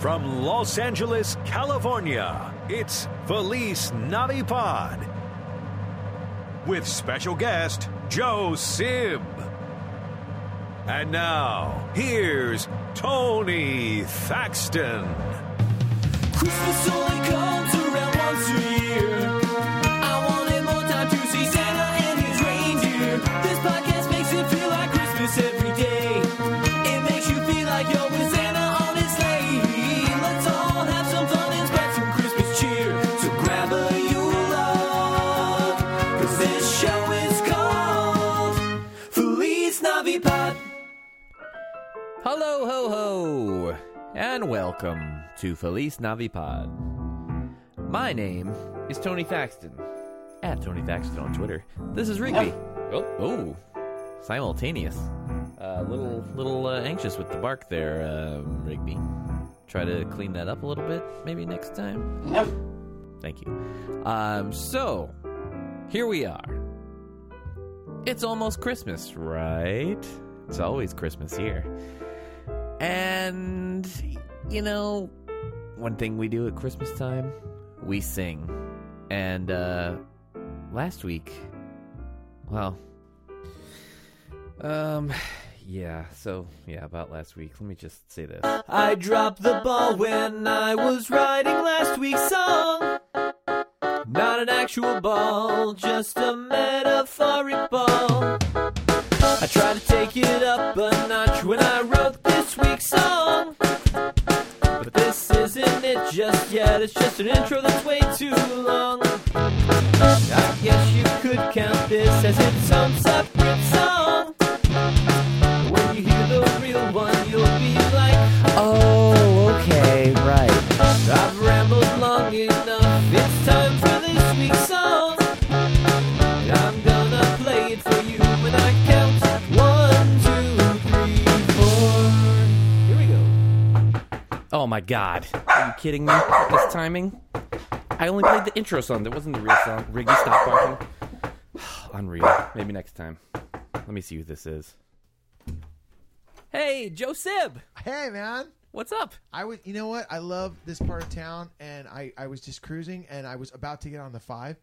From Los Angeles, California, it's Feliz Navipod. With special guest, Joe Sib. And now, here's Tony Thaxton. Christmas only comes around once a year. Welcome to Feliz Navipod. My name is Tony Thaxton, at Tony Thaxton on Twitter. This is Rigby. Oh, oh, simultaneous. A little, little uh, anxious with the bark there, um, Rigby. Try to clean that up a little bit, maybe next time. Thank you. Um, so here we are. It's almost Christmas, right? It's always Christmas here. And, you know, one thing we do at Christmas time, we sing. And, uh, last week, well, um, yeah, so, yeah, about last week. Let me just say this. I dropped the ball when I was writing last week's song. Not an actual ball, just a metaphoric ball. I tried to take it up a notch when I wrote this week's song. Just yet, it's just an intro that's way too long. I guess you could count this as its own separate song. My god. Are you kidding me? This timing? I only played the intro song. That wasn't the real song. Rigby, stop barking. Unreal. Maybe next time. Let me see who this is. Hey, Joe Sib. Hey man, What's up? I was. You know what? I love this part of town, and I I was just cruising, and I was about to get on the five,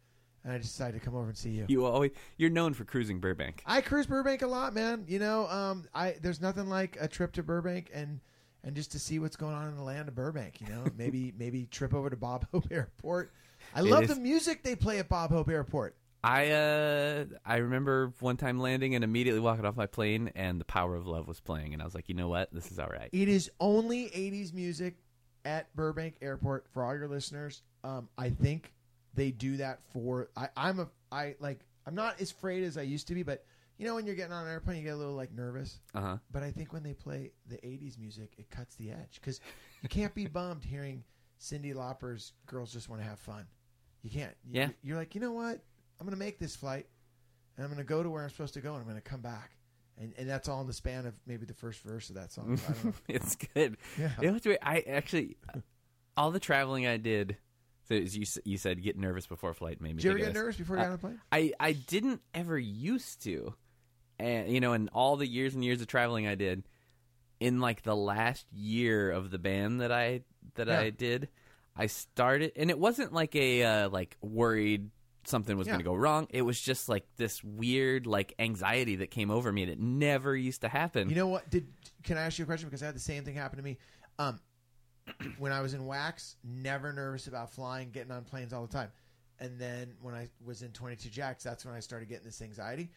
and I just decided to come over and see you. You always you're known for cruising Burbank. I cruise Burbank a lot, man. You know, um, I there's nothing like a trip to Burbank and and just to see what's going on in the land of Burbank. You know, maybe maybe trip over to Bob Hope Airport. I love is- the music they play at Bob Hope Airport. I uh I remember one time landing and immediately walking off my plane and the Power of Love was playing and I was like, you know what? This is all right. It is only 80s music at Burbank Airport for all your listeners. Um, I think they do that for I, I'm a I like I'm not as afraid as I used to be, but you know when you're getting on an airplane, you get a little like nervous. Uh huh. But I think when they play the 80s music, it cuts the edge because you can't be bummed hearing Cyndi Lauper's "Girls Just Want to Have Fun." You can't. You- Yeah. You're like, you know what? I'm going to make this flight, and I'm going to go to where I'm supposed to go, and I'm going to come back. And, and that's all in the span of maybe the first verse of that song. I don't know. it's good. Yeah. It was weird. I actually, all the traveling I did. So as you you said, get nervous before flight made me. Did you ever get nervous before you got on a plane? I I didn't ever used to, and you know, in all the years and years of traveling I did, in like the last year of the band that I that Yeah. I did, I started, and it wasn't like a uh, like worried something was Yeah. going to go wrong. It was just like this weird like anxiety that came over me that never used to happen. You know what? Did can I ask you a question? Because I had the same thing happen to me. Um, when I was in Wax, never nervous about flying, getting on planes all the time. And then when I was in 22 Jacks, that's when I started getting this anxiety.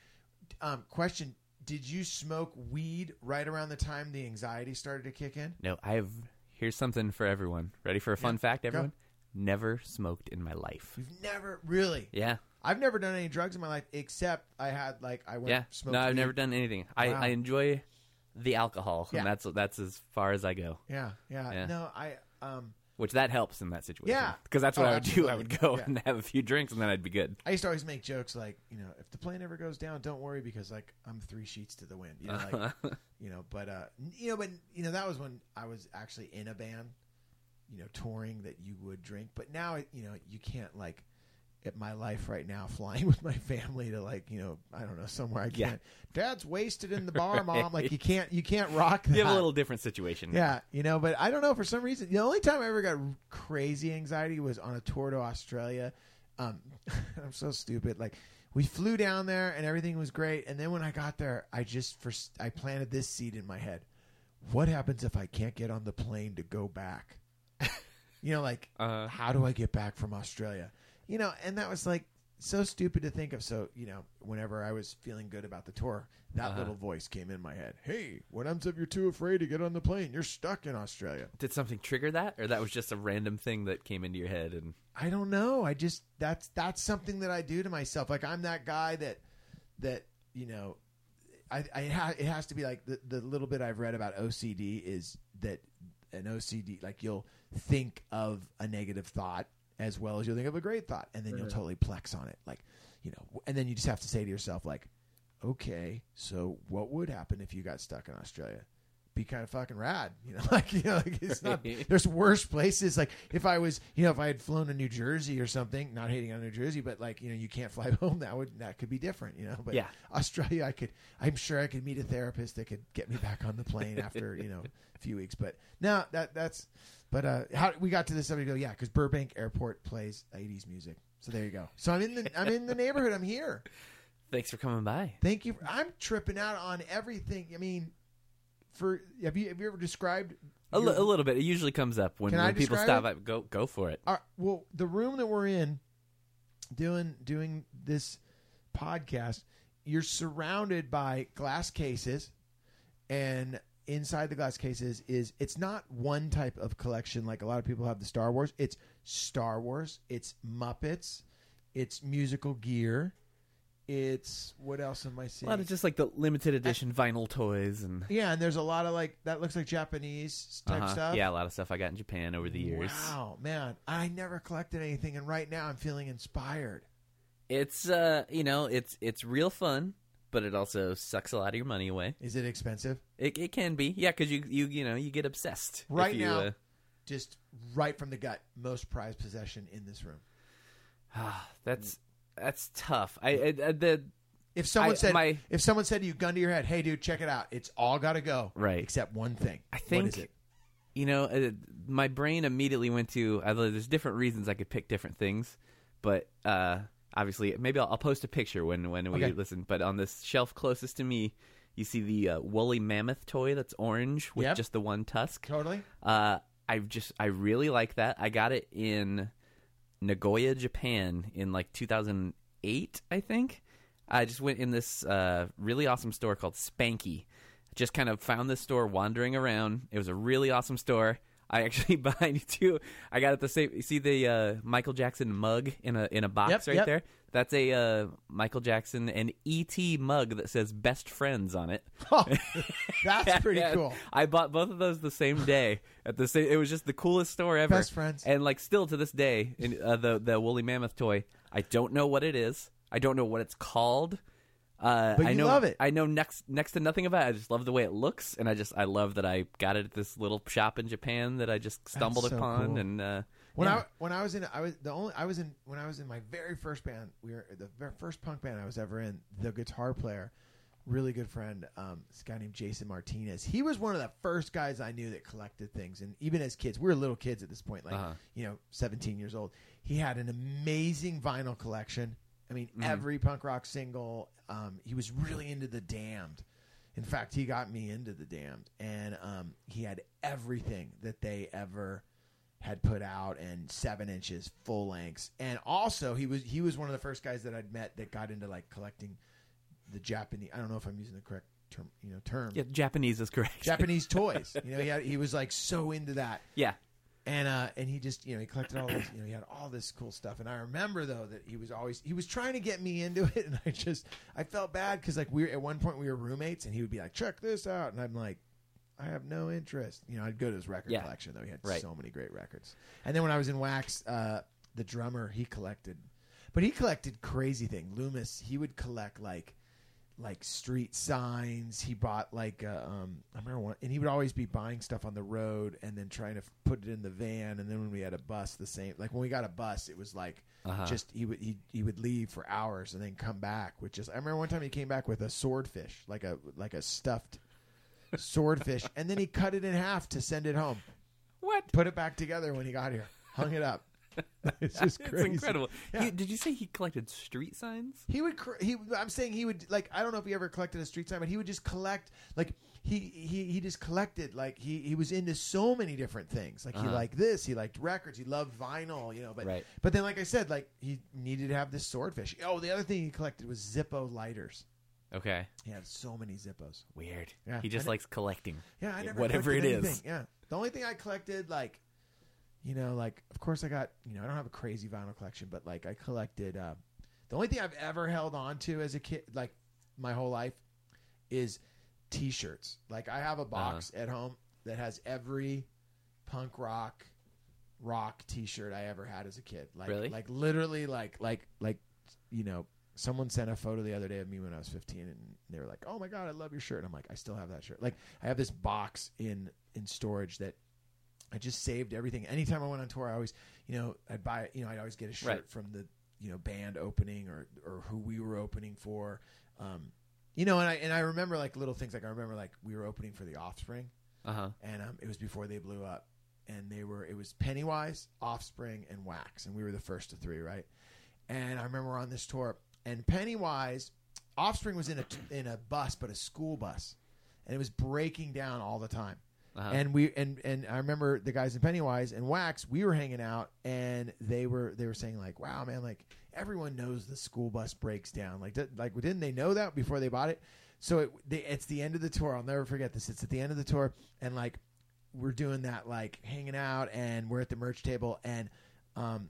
Um, question: Did you smoke weed right around the time the anxiety started to kick in? no, I have here's something for everyone. Ready for a fun fact, everyone? Never smoked in my life. You've never really. Yeah. I've never done any drugs in my life except I had like I went Yeah, smoked. no, I've weed. never done anything. I, Wow. I enjoy the alcohol, Yeah. and that's that's as far as I go. Yeah, yeah, Yeah. No, I um Which that helps in that situation. Yeah. because that's what Oh, I would do. I absolutely. would go Yeah. and have a few drinks, and then I'd be good. I used to always make jokes like, you know, if the plane ever goes down, don't worry because like I'm three sheets to the wind. You know, like you know, but uh you know, but you know, that was when I was actually in a band, you know, touring that you would drink. But now you know, you can't like at my life right now, flying with my family to like you know I don't know somewhere I can't. Dad's wasted in the bar, mom. Like you can't you can't rock that. You have a little different situation. Yeah, you know, but I don't know for some reason. The only time I ever got crazy anxiety was on a tour to Australia. Um, I'm so stupid. Like we flew down there and everything was great, and then when I got there, I just for I planted this seed in my head. What happens if I can't get on the plane to go back? you know, like Uh, how do I get back from Australia? You know, and that was like so stupid to think of. So, you know, whenever I was feeling good about the tour, that Uh-huh. little voice came in my head. Hey, what happens if you're too afraid to get on the plane? You're stuck in Australia. did something trigger that, or that was just a random thing that came into your head? And I don't know. I just that's that's something that I do to myself. Like I'm that guy that that you know, I, I ha- it has to be like the the little bit I've read about OCD is that an OCD like you'll think of a negative thought as well as you'll think of a great thought, and then you'll mm-hmm. totally plex on it. Like you know, and then you just have to say to yourself like, okay, so what would happen if you got stuck in Australia? Be kind of fucking rad, you know. Like you know, like it's not. There's worse places. Like if I was, you know, if I had flown to New Jersey or something. Not hating on New Jersey, but like you know, you can't fly home. That would that could be different, you know. But Yeah. Australia, I could. I'm sure I could meet a therapist that could get me back on the plane after you know a few weeks. But no, that that's. But uh, how we got to this? Somebody go, yeah, because Burbank Airport plays 80s music. So there you go. So I'm in the I'm in the neighborhood. I'm here. thanks for coming by. Thank you. I'm tripping out on everything. I mean, for have you have you ever described A, your- a little bit. It usually comes up when, when people stop. At, go go for it. All right, well, the room that we're in, doing doing this podcast, you're surrounded by glass cases, and inside the glass cases is it's not one type of collection like a lot of people have the Star Wars. It's Star Wars. It's Muppets. It's musical gear. It's what else am I A seeing? lot of just like the limited edition vinyl toys and yeah, and there's a lot of like that looks like Japanese type Uh-huh. stuff. Yeah, a lot of stuff I got in Japan over the years. Wow, man, I never collected anything, and right now I'm feeling inspired. It's uh, you know, it's it's real fun, but it also sucks a lot of your money away. Is it expensive? It, it can be, yeah, because you you you know you get obsessed if Right you, now, uh, just right from the gut, most prized possession in this room. ah, that's that's tough. I, I, the If someone I- said, my- if someone said to you, gun to your head, hey dude, check it out, it's all got to go, Right. Except one thing. I think is it? you know uh, my brain immediately went to although there's different reasons I could pick different things, but uh, obviously maybe I'll, I'll post a picture when when we Okay. listen. But on this shelf closest to me, you see the uh, woolly mammoth toy that's orange with Yep. just the one tusk. Totally. Uh, I just I really like that. I got it in Nagoya, Japan, in like 2008, I think. I just went in this uh, really awesome store called Spanky. Just kind of found this store wandering around. It was a really awesome store. I actually behind you too. I got it the same. You see the uh, Michael Jackson mug in a in a box Yep, right yep. there. That's a uh, Michael Jackson and ET mug that says "Best Friends" on it. Oh, that's pretty cool. I bought both of those the same day at the same. It was just the coolest store ever. Best friends. and like still to this day, in, uh, the the woolly mammoth toy. I don't know what it is. I don't know what it's called. Uh, But I you know, love it. I know next next to nothing about it. I just love the way it looks, and I just I love that I got it at this little shop in Japan that I just stumbled so upon. cool. And uh, When yeah. I when I was in I was the only I was in when I was in my very first band we were the very first punk band I was ever in the guitar player really good friend um this guy named Jason Martinez he was one of the first guys I knew that collected things and even as kids we were little kids at this point like Uh-huh. you know 17 years old he had an amazing vinyl collection I mean Mm-hmm. every punk rock single um he was really into the damned in fact he got me into the damned and um he had everything that they ever had put out and seven inches full lengths. And also he was he was one of the first guys that i'd met that got into like collecting the japanese i don't know if i'm using the correct term you know term. Yeah, Japanese is correct. japanese toys. You know he had, he was like so into that. Yeah, and uh and he just you know he collected all this you know he had all this cool stuff. And i remember though that he was always he was trying to get me into it. And i just i felt bad because like we were at one point we were roommates and he would be like check this out. And i'm like i have no interest you know i'd go to his record Yeah. collection though he had Right. so many great records and then when i was in wax uh the drummer he collected but he collected crazy thing loomis he would collect like like street signs. He bought like uh, um, I remember one, and he would always be buying stuff on the road and then trying to f- put it in the van. And then when we had a bus, the same. Like when we got a bus, it was like Uh-huh. just he would he, he would leave for hours and then come back with just. I remember one time he came back with a swordfish, like a like a stuffed swordfish, and then he cut it in half to send it home. What? Put it back together when he got here. Hung it up. it's just It's incredible. Yeah. He- did you say he collected street signs? He would. He. I'm saying he would like. I don't know if he ever collected a street sign, but he would just collect. Like he he he just collected. Like he he was into so many different things. Like he Uh-huh. liked this. He liked records. He loved vinyl. You know. But Right. but then like I said, like he needed to have this swordfish. Oh, the other thing he collected was Zippo lighters. Okay. He had so many Zippos. Weird. Yeah. He just likes collecting. Yeah, I never Whatever it collected is. Yeah, the only thing I collected, like, you know, like of course I got, you know, I don't have a crazy vinyl collection, but like I collected. Uh, the only thing I've ever held on to as a kid, like my whole life, is T-shirts. Like I have a box Uh-huh. at home that has every punk rock rock T-shirt I ever had as a kid. Like, Really? like literally, like, like, like, you know. Someone sent a photo the other day of me when I was 15, and they were like, "Oh my god, I love your shirt." And I'm like, "I still have that shirt." Like, I have this box in in storage that I just saved everything. Anytime I went on tour, I always, you know, I'd buy, you know, I'd always get a shirt Right. from the, you know, band opening or or who we were opening for, um, you know, and I and I remember like little things like I remember like we were opening for the Offspring, Uh huh. and um, it was before they blew up, and they were it was Pennywise, Offspring, and Wax, and we were the first of three, right? And I remember on this tour, and Pennywise, Offspring was in a in a bus, but a school bus, and it was breaking down all the time. Uh-huh. And we and and I remember the guys in Pennywise and Wax, we were hanging out, and they were they were saying like, "Wow, man, like everyone knows the school bus breaks down. Like, did, like didn't they know that before they bought it? So it, they, it's the end of the tour. I'll never forget this. It's at the end of the tour, and like we're doing that, like hanging out, and we're at the merch table, and um,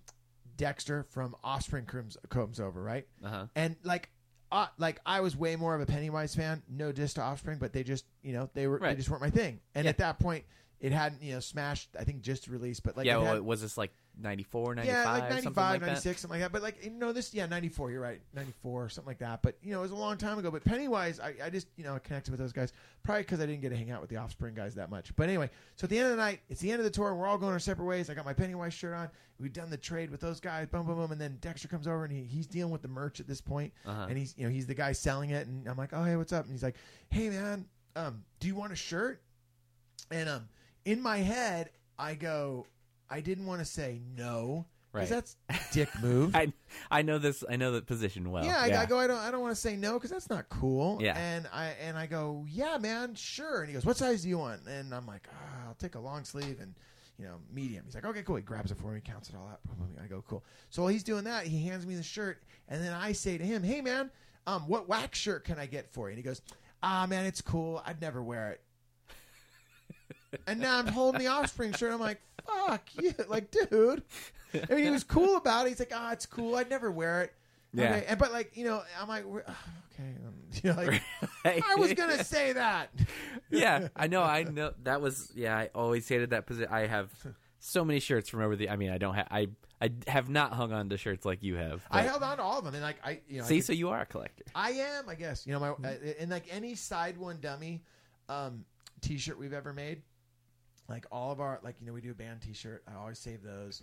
Dexter from Offspring comes comes over, right? Uh huh. and like uh, like I was way more of a Pennywise fan. No diss to Offspring, but they just you know they were they just weren't my thing. And Yeah. at that point, it hadn't you know smashed. I think just released, but like yeah. it Well, was this like 94, 95, yeah, like something like 96, something like that. But like you know this, yeah, ninety four. You're right, ninety four, something like that. But you know it was a long time ago. But Pennywise, I, I just you know connected with those guys probably because I didn't get to hang out with the Offspring guys that much. But anyway, so at the end of the night, it's the end of the tour. We're all going our separate ways. I got my Pennywise shirt on. We've done the trade with those guys. Boom, boom, boom. And then Dexter comes over and he, he's dealing with the merch at this point. Uh-huh. And he's you know he's the guy selling it. And I'm like, oh hey, what's up? And he's like, hey man, um, do you want a shirt? And um, in my head, I go, I didn't want to say no Right. because that's a dick move. I I know this. I know that position well. yeah, I, I go. I don't. I don't want to say no because that's not cool. Yeah. And I and I go, yeah, man, sure. And he goes, what size do you want? And I'm like, ah, I'll take a long sleeve and you know medium. He's like, okay, cool. He grabs it for me, counts it all out. I go, cool. So while he's doing that, he hands me the shirt, and then I say to him, hey, man, um, what wax shirt can I get for you? And he goes, ah, man, it's cool. I'd never wear it. And now I'm holding the Offspring shirt. I'm like, fuck you, like, dude. I mean, he was cool about it. He's like, ah, it's cool. I'd never wear it. Yeah. Okay. And but like you know, I'm like, okay, um, you know, like I was gonna say that. yeah, I know. I know that was. Yeah, I always hated that position. I have so many shirts from over the. I mean, I don't have. I I have not hung on to shirts like you have. I held on to all of them, and like I, you know, I see, could- so you are a collector. I am, I guess. You know, my uh, and like any side one dummy um, T-shirt we've ever made, like all of our like you know we do a band T-shirt. I always save those,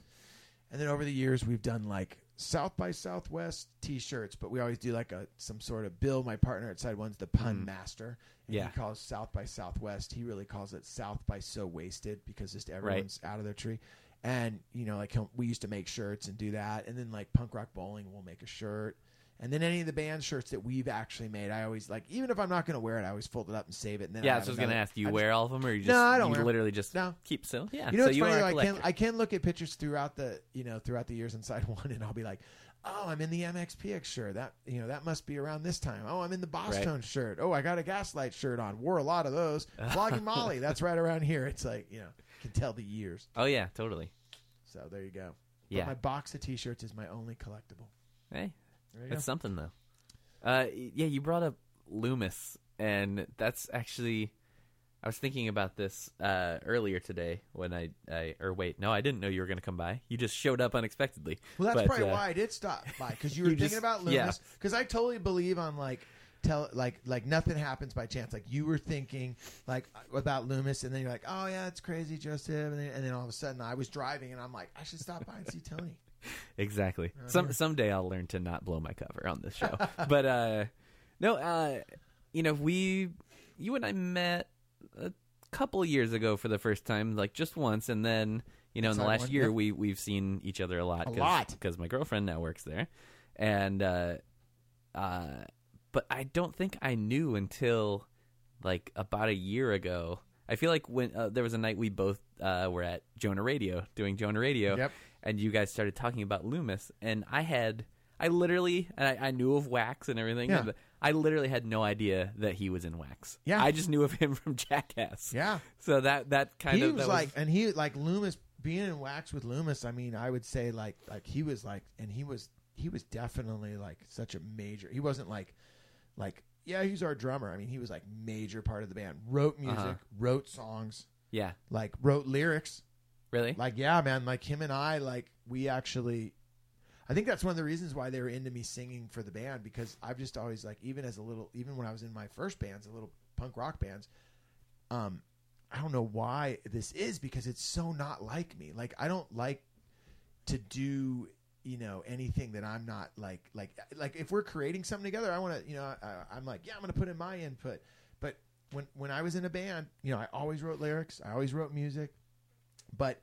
and then over the years we've done like South by Southwest T-shirts, but we always do like a some sort of Bill, my partner at Side One's the pun mm. master. And Yeah. he calls South by Southwest. He really calls it South by So Wasted because just everyone's out of their tree. And you know, like we used to make shirts and do that, and then like Punk Rock Bowling we'll make a shirt. And then any of the band shirts that we've actually made, I always like, even if I'm not going to wear it, I always fold it up and save it. And then Yeah, I I was going to ask. Do you I just- wear all of them, or you just No, I don't you literally just No. keep so? Yeah, You know so what's you funny? though? I can I can look at pictures throughout the you know throughout the years inside one, and I'll be like, oh, I'm in the MXPX shirt. That you know that must be around this time. Oh, I'm in the Boston Right. Shirt. Oh, I got a Gaslight shirt on. Wore a lot of those. Flogging Molly. That's right around here. It's like you know can tell the years. oh yeah, totally. So there you go. Yeah. But my box of T-shirts is my only collectible. Hey, That's go. something though. Uh, yeah, you brought up Loomis, and that's actually. I was thinking about this uh, earlier today when I, I, or wait, no, I didn't know you were going to come by. You just showed up unexpectedly. Well, that's But, probably uh, why I did stop by because you were you thinking just- about. Loomis. Because I totally believe on like tell like like nothing happens by chance. Like you were thinking like about Loomis, and then you're like, oh yeah, it's crazy, Joseph, and then, and then all of a sudden I was driving, and I'm like, I should stop by and see Tony. Exactly. Some someday I'll learn to not blow my cover on this show. but uh no, uh you know, we you and I met a couple years ago for the first time, like just once and then, you know, in the last one, year yep. we we've seen each other a lot A lot. cuz my girlfriend now works there. And uh uh but I don't think I knew until like about a year ago. I feel like when uh, there was a night we both uh, were at Jonah Radio doing Jonah Radio, Yep. And you guys started talking about Loomis, and I had, I literally, and I, I knew of Wax and everything, Yeah. but I literally had no idea that he was in Wax. Yeah. I just knew of him from Jackass. Yeah. So that that kind he of was like, and he like Loomis being in wax with Loomis. I mean, I would say like like he was like, and he was he was definitely like such a major. He wasn't like like yeah, he's our drummer. I mean, he was like major part of the band. Wrote music, Uh-huh. wrote songs, yeah, like wrote lyrics. Really, Like yeah, man. Like him and I, like we actually. I think that's one of the reasons why they were into me singing for the band because I've just always like even as a little even when I was in my first bands, a little punk rock bands, um, I don't know why this is because it's so not like me. Like I don't like to do you know anything that I'm not like like like if we're creating something together, I want to you know I, I'm like yeah I'm going to put in my input. But when when I was in a band, you know I always wrote lyrics, I always wrote music, but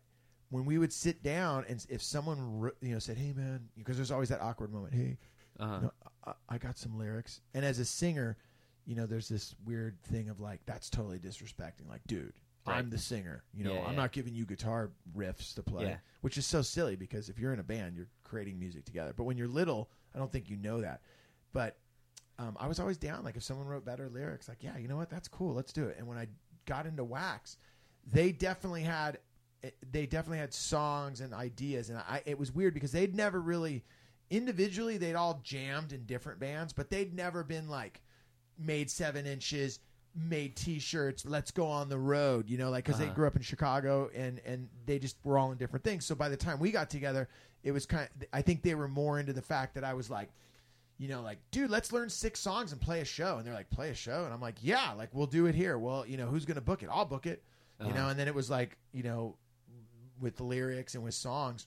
when we would sit down and if someone you know said hey man because there's always that awkward moment hey uh-huh. no, I, I got some lyrics. And as a singer, you know, there's this weird thing of like, that's totally disrespecting. Like, dude, Right. I'm the singer. You know, Yeah, I'm yeah. not giving you guitar riffs to play, Yeah. which is so silly because if you're in a band, you're creating music together. But when you're little, I don't think you know that. But um, I was always down. Like, if someone wrote better lyrics, like, yeah, you know what? That's cool. Let's do it. And when I got into Wax, they definitely had. They definitely had songs and ideas, and I. It was weird because they'd never really individually they'd all jammed in different bands, but they'd never been like made seven inches, made T-shirts. Let's go on the road, you know, like because they Uh-huh. grew up in Chicago and and they just were all in different things. So by the time we got together, it was kind. Of, I think they were more into the fact that I was like. You know, like, dude, let's learn six songs and play a show. And they're like, play a show. And I'm like, yeah, like, we'll do it here. Well, you know, who's going to book it? I'll book it. You Uh-huh. know, and then it was like, you know, with lyrics and with songs,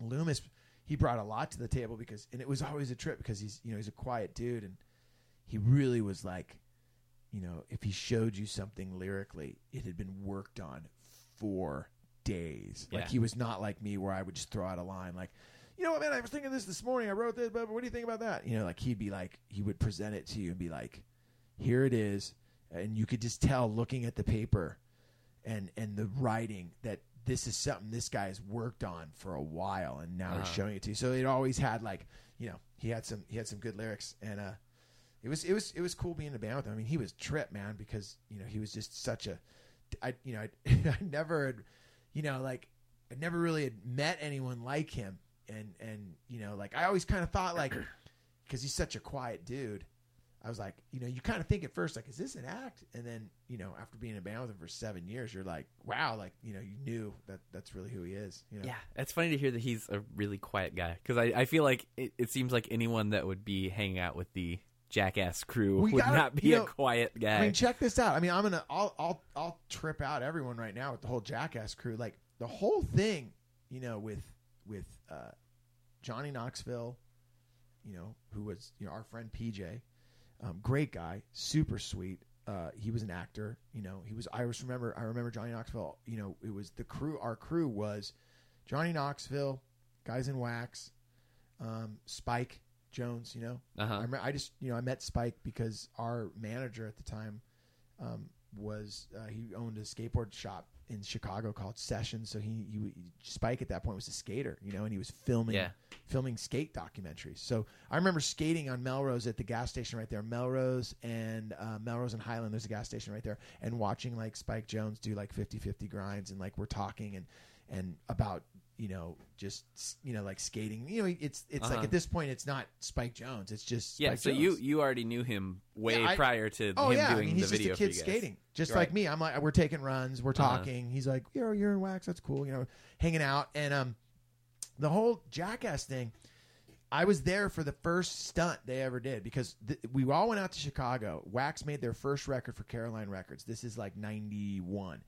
Loomis he brought a lot to the table because and it was always a trip because he's you know he's a quiet dude and he really was like you know if he showed you something lyrically it had been worked on for days. Like he was not like me where I would just throw out a line like you know what man? I was thinking this this morning. I wrote this but what do you think about that? You know like he'd be like he would present it to you and be like here it is. And you could just tell looking at the paper and and the writing that this is something this guy has worked on for a while and now he's Uh-huh. showing it to you. So it always had like you know he had some he had some good lyrics and uh it was it was it was cool being in a band with him. I mean he was trip man because you know he was just such a I you know I, I never had, you know like I never really had met anyone like him and and you know like I always kind of thought like because he's such a quiet dude. I was like, you know, you kind of think at first, like, is this an act? And then, you know, after being in a band with him for seven years, you're like, wow, like, you know, you knew that that's really who he is. You know? Yeah, it's funny to hear that he's a really quiet guy because I, I feel like it, it seems like anyone that would be hanging out with the Jackass crew We would gotta- not be you a quiet guy. I mean, check this out. I mean, I'm gonna, I'll, I'll, I'll trip out everyone right now with the whole Jackass crew. Like the whole thing, you know, with with uh, Johnny Knoxville, you know, who was you know our friend PJ, um, great guy, super sweet. Uh, he was an actor, you know. He was. I just remember. I remember Johnny Knoxville. You know, it was the crew. Our crew was Johnny Knoxville, guys in wax, um, Spike Jonze. You know, Uh-huh. I, remember, I just you know I met Spike because our manager at the time um, was uh, he owned a skateboard shop in Chicago called Sessions. So he, he Spike at that point was a skater, you know, and he was filming Yeah. filming skate documentaries. So I remember skating on Melrose at the gas station right there, Melrose and uh, Melrose and Highland. There's a gas station right there, and watching like Spike Jonze do like 50-50 grinds, and like we're talking and and about you know just you know like skating. You know, it's it's Uh-huh. like at this point it's not Spike Jonze, it's just yeah, Spike so you you already knew him way Yeah, I- prior to Oh him yeah, I mean, he's the just video a for you kid guys. skating, just Right. like me. I'm like, we're taking runs, we're Uh-huh. talking. He's like, yo, you're in wax, that's cool, you know, hanging out, and um, the whole jackass thing. I was there for the first stunt they ever did because th- we all went out to Chicago. Wax made their first record for Caroline Records. This is like 91.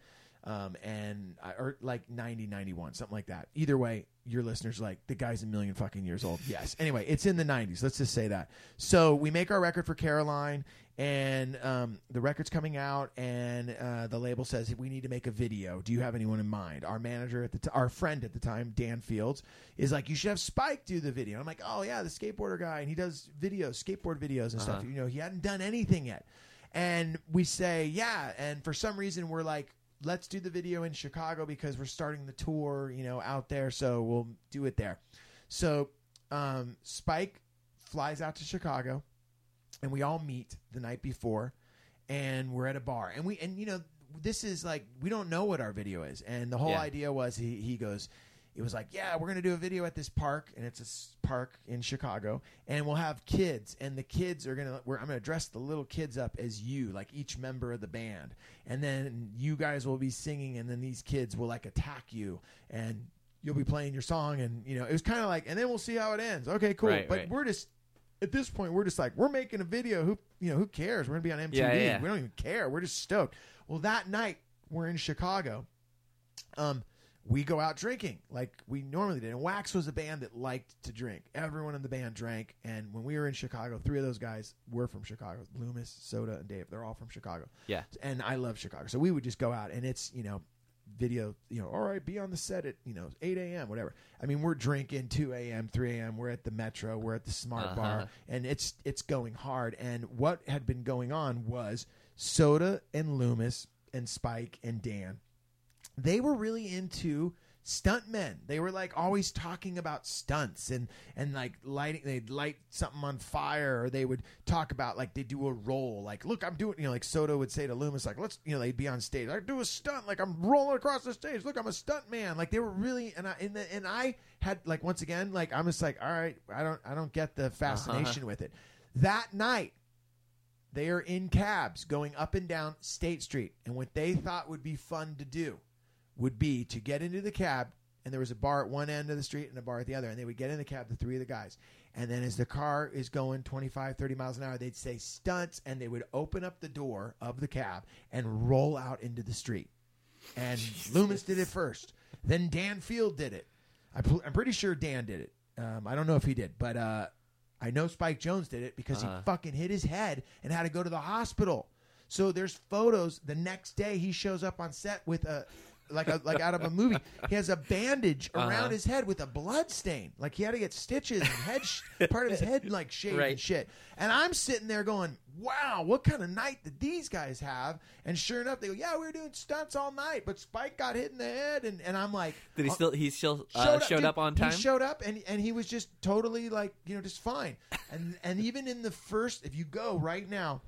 Um, and or like 90, 91, something like that. Either way, your listeners are like the guy's a million fucking years old. Yes. Anyway, it's in the 90s. Let's just say that. So we make our record for Caroline, and um, the record's coming out, and uh, the label says we need to make a video. Do you have anyone in mind? Our manager at the t- our friend at the time, Dan Fields, is like, you should have Spike do the video. I'm like, oh yeah, the skateboarder guy, and he does videos, skateboard videos and stuff. Uh-huh. You know, he hadn't done anything yet. And we say, yeah. And for some reason, we're like, let's do the video in Chicago because we're starting the tour, you know, out there. So we'll do it there. So um, Spike flies out to Chicago, and we all meet the night before, and we're at a bar, and we and you know this is like we don't know what our video is, and the whole Yeah. idea was he he goes. It was like, yeah, we're gonna do a video at this park, and it's a s- park in Chicago, and we'll have kids, and the kids are gonna. We're, I'm gonna dress the little kids up as you, like each member of the band, and then you guys will be singing, and then these kids will like attack you, and you'll be playing your song, and you know it was kind of like, and then we'll see how it ends. Okay, cool, Right, but right. we're just at this point, we're just like, we're making a video. Who you know who cares? We're gonna be on MTV. Yeah, yeah, yeah. We don't even care. We're just stoked. Well, that night we're in Chicago. Um, we go out drinking like we normally did. And Wax was a band that liked to drink. Everyone in the band drank. And when we were in Chicago, three of those guys were from Chicago. Loomis, Soda, and Dave. They're all from Chicago. Yeah. And I love Chicago. So we would just go out and it's, you know, video, you know, all right, be on the set at, you know, 8 a.m., whatever. I mean, we're drinking 2 a.m., 3 a.m. We're at the Metro. We're at the Smart Uh-huh. Bar. And it's it's going hard. And what had been going on was Soda and Loomis and Spike and Dan they were really into stuntmen. They were like always talking about stunts and and like lighting. They'd light something on fire, or they would talk about like they do a roll. Like, look, I'm doing. You know, like Soda would say to Loomis, like, let's. You know, they'd be on stage. I do a stunt. Like I'm rolling across the stage. Look, I'm a stunt man. Like they were really. And I and, the, and I had like once again like I'm just like all right. I don't I don't get the uh-huh. fascination with it. That night. They are in cabs going up and down State Street. And what they thought would be fun to do would be to get into the cab and there was a bar at one end of the street and a bar at the other and they would get in the cab the three of the guys. And then as the car is going 25 30 miles an hour they'd say stunts and they would open up the door of the cab and roll out into the street. And loomis did it first. Then dan field did it. I i'm pretty sure dan did it. Um, i don't know if he did but uh, i know spike jonze did it because Uh-huh. he fucking hit his head and had to go to the hospital. So there's photos. The next day, he shows up on set with a like a like out of a movie. He has a bandage around Uh-huh. his head with a blood stain. Like he had to get stitches and head sh- part of his head like shaved Right. and shit. And I'm sitting there going, "Wow, what kind of night did these guys have?" And sure enough, they go, "Yeah, we were doing stunts all night, but Spike got hit in the head." And, and I'm like, Did he "Oh, still? He still uh, showed, dude, up on time. He showed up and and he was just totally like you know just fine. And and even in the first, if you go right now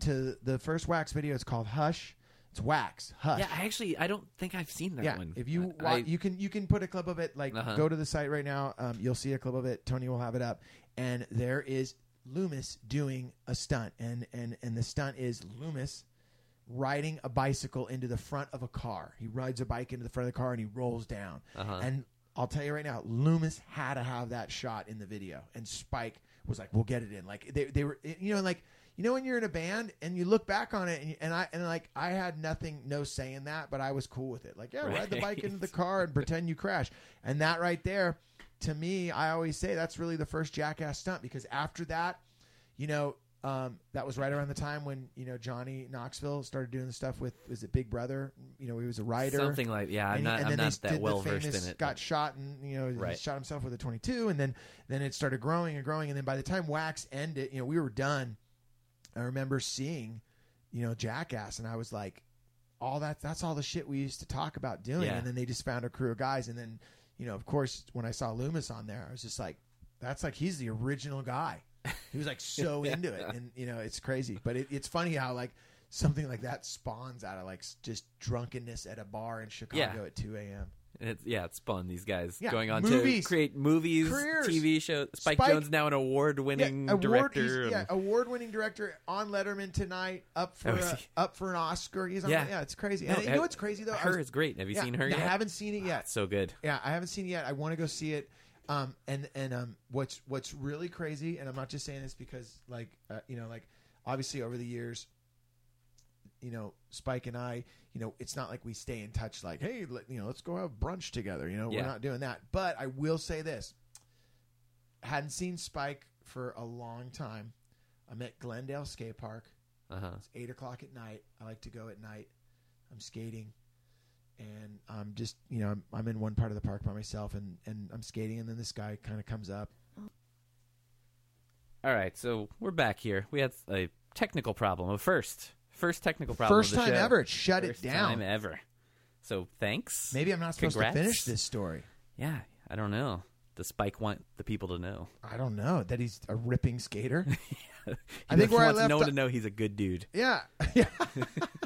to the first Wax video, it's called Hush. It's Wax Hush. yeah, I actually I don't think I've seen that yeah. one. If you I, wa- you can you can put a clip of it. Like Uh-huh. go to the site right now. Um, you'll see a clip of it. Tony will have it up, and there is Loomis doing a stunt, and and and the stunt is Loomis riding a bicycle into the front of a car. He rides a bike into the front of the car and he rolls down. Uh-huh. And I'll tell you right now, Loomis had to have that shot in the video, and Spike was like, "We'll get it in." Like they they were, you know, like you know when you're in a band and you look back on it, and, and I and like I had nothing, no say in that, but I was cool with it. Like, yeah, ride the bike into the car and pretend you crash, and that right there, to me, I always say that's really the first jackass stunt because after that, you know. Um, that was right around the time when you know Johnny Knoxville started doing the stuff with was it Big Brother? You know he was a writer, something like yeah. I'm and, not and I'm not that well versed in it. Got but- shot and you know he Right. shot himself with a 22, and then then it started growing and growing, and then by the time Wax ended, you know we were done. I remember seeing, you know, Jackass, and I was like, all that that's all the shit we used to talk about doing, Yeah. and then they just found a crew of guys, and then you know of course when I saw Loomis on there, I was just like, that's like he's the original guy. He was like so into it, and you know it's crazy, but it, it's funny how like something like that spawns out of like just drunkenness at a bar in Chicago Yeah. at 2 a.m. It's, yeah, it's spawned these guys Yeah, going on movies, to create movies, careers. TV shows. Spike, Spike- Jonze now an award-winning award, director. he's- and- yeah, award-winning director on Letterman tonight, up for Oh, is a, he? up for an Oscar. He's on, Yeah. yeah, it's crazy. No, and you know what's crazy though? I her was- is great. Have you yeah, seen her yet? I yet? haven't seen it yet. It's so good. Yeah, I haven't seen it yet. I want to go see it. Um, and and um, what's what's really crazy, and I'm not just saying this because like uh, you know like obviously over the years, you know Spike and I, you know it's not like we stay in touch like hey let, you know let's go have brunch together. You know Yeah. we're not doing that. But I will say this: hadn't seen Spike for a long time. I'm at Glendale Skate Park. Uh huh. It's eight o'clock at night. I like to go at night. I'm skating, and I'm just you know I'm, I'm in one part of the park by myself, and and I'm skating, and then this guy kind of comes up. All right, so we're back here. We had a technical problem, a first, first technical problem. First of the time show. ever, it shut First it down. time ever. So thanks. Maybe I'm not supposed Congrats. to finish this story. Yeah, I don't know. Does Spike want the people to know? I don't know that he's a ripping skater. I think where I wants left no one o- to know he's a good dude. Yeah. Yeah.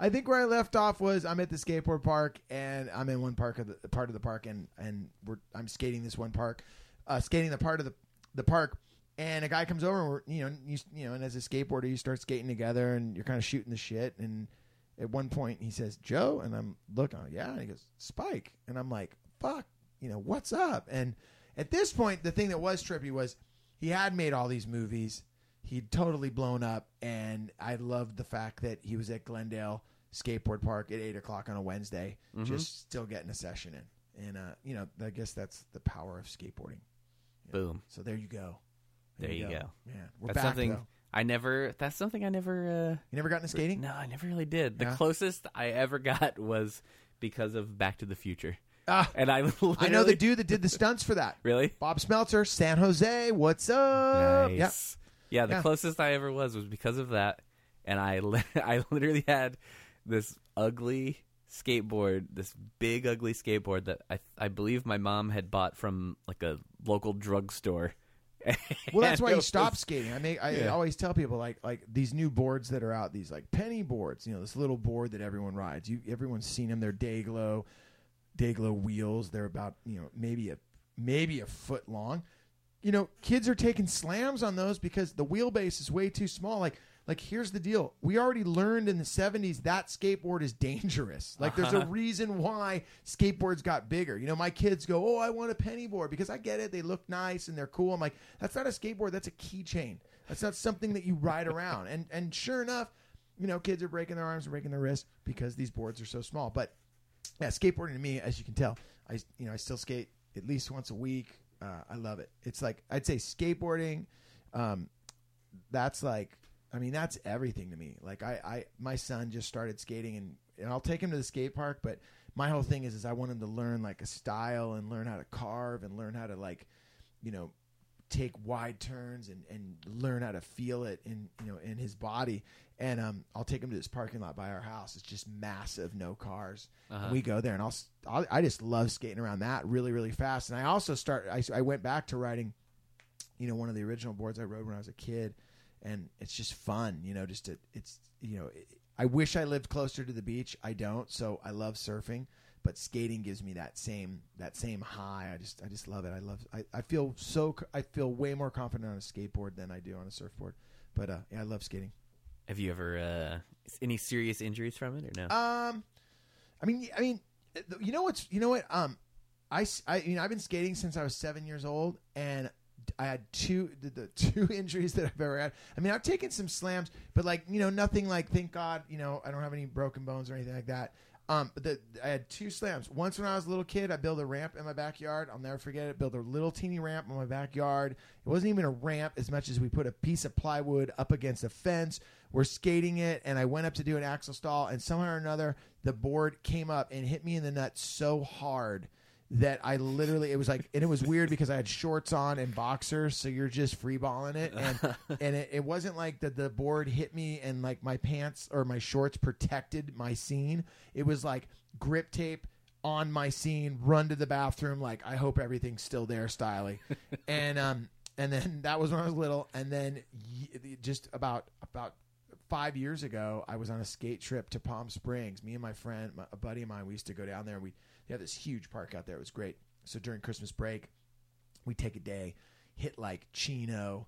I think where I left off was I'm at the skateboard park and I'm in one park of the part of the park and and we're I'm skating this one park, uh, skating the part of the the park, and a guy comes over and we're you know you you know and as a skateboarder you start skating together and you're kind of shooting the shit and at one point he says Joe? And I'm looking yeah. And he goes Spike. And I'm like fuck you know what's up? And at this point the thing that was trippy was he had made all these movies. He'd totally blown up and i loved the fact that he was at glendale skateboard park at 8 o'clock on a wednesday Mm-hmm. just still getting a session in. And uh, you know i guess that's the power of skateboarding. Boom. so there you go There you go. man we're That's back something though. I never. That's something I never. Uh, you never got into Uh, skating no, I never really did. The Yeah. closest I ever got was because of Back to the Future, Ah, and I. i know the dude that did the stunts for that Really? bob Schmelzer, san jose what's up Yep. Nice. Yeah, the Yeah. closest I ever was was because of that, and I li- I literally had this ugly skateboard, this big ugly skateboard that I I believe my mom had bought from like a local drugstore. Well, that's why you stop skating. I make. I Yeah. always tell people like like these new boards that are out. These like penny boards. You know, this little board that everyone rides. You everyone's seen them. They're Dayglow, Dayglow wheels. They're about you know maybe a maybe a foot long. You know, kids are taking slams on those because the wheelbase is way too small. Like like here's the deal. We already learned in the 70s that skateboard is dangerous. Like there's a reason why skateboards got bigger. You know, my kids go, "Oh, I want a penny board because I get it. They look nice and they're cool." I'm like, "That's not a skateboard. That's a keychain. That's not something that you ride around." And and sure enough, you know, kids are breaking their arms and breaking their wrists because these boards are so small. But yeah, skateboarding to me, as you can tell, I you know I still skate at least once a week. Uh, I love it. It's like I'd say skateboarding. Um, that's like I mean that's everything to me. Like I, I my son just started skating and, and I'll take him to the skate park, but my whole thing is is I want him to learn like a style and learn how to carve and learn how to like, you know, take wide turns and, and learn how to feel it in you know in his body. And um, I'll take him to this parking lot by our house. It's just massive, no cars. And we go there, and I'll, I'll I just love skating around that really really fast. And I also start. I, I went back to riding, you know, one of the original boards I rode when I was a kid, and it's just fun. You know, just to it's you know. It, I wish I lived closer to the beach. I don't, so I love surfing. But skating gives me that same that same high. I just I just love it. I love I, I feel so I feel way more confident on a skateboard than I do on a surfboard. But uh, yeah, I love skating. Have you ever uh, any serious injuries from it or no? Um, I mean, I mean, you know what's, you know what? Um, I you know, I've been skating since I was seven years old, and I had two, the, the two injuries that I've ever had. I mean, I've taken some slams, but like, you know, nothing like, thank God, you know, I don't have any broken bones or anything like that. Um, but the, I had two slams. Once when I was a little kid, I built a ramp in my backyard. I'll never forget it. Built a little teeny ramp in my backyard. It wasn't even a ramp as much as we put a piece of plywood up against a fence. We're skating it, and I went up to do an axle stall, and somehow or another, the board came up and hit me in the nuts so hard that I literally it was like and it was weird because I had shorts on and boxers, so you're just freeballing it, and and it, it wasn't like that the board hit me and like my pants or my shorts protected my scene. It was like grip tape on my scene, run to the bathroom, like I hope everything's still there, styly, and um and then that was when I was little, and then just about about five years ago, I was on a skate trip to Palm Springs. Me and my friend, my, a buddy of mine, we used to go down there. We they this huge park out there. It was great. So during Christmas break, we'd take a day, hit like Chino.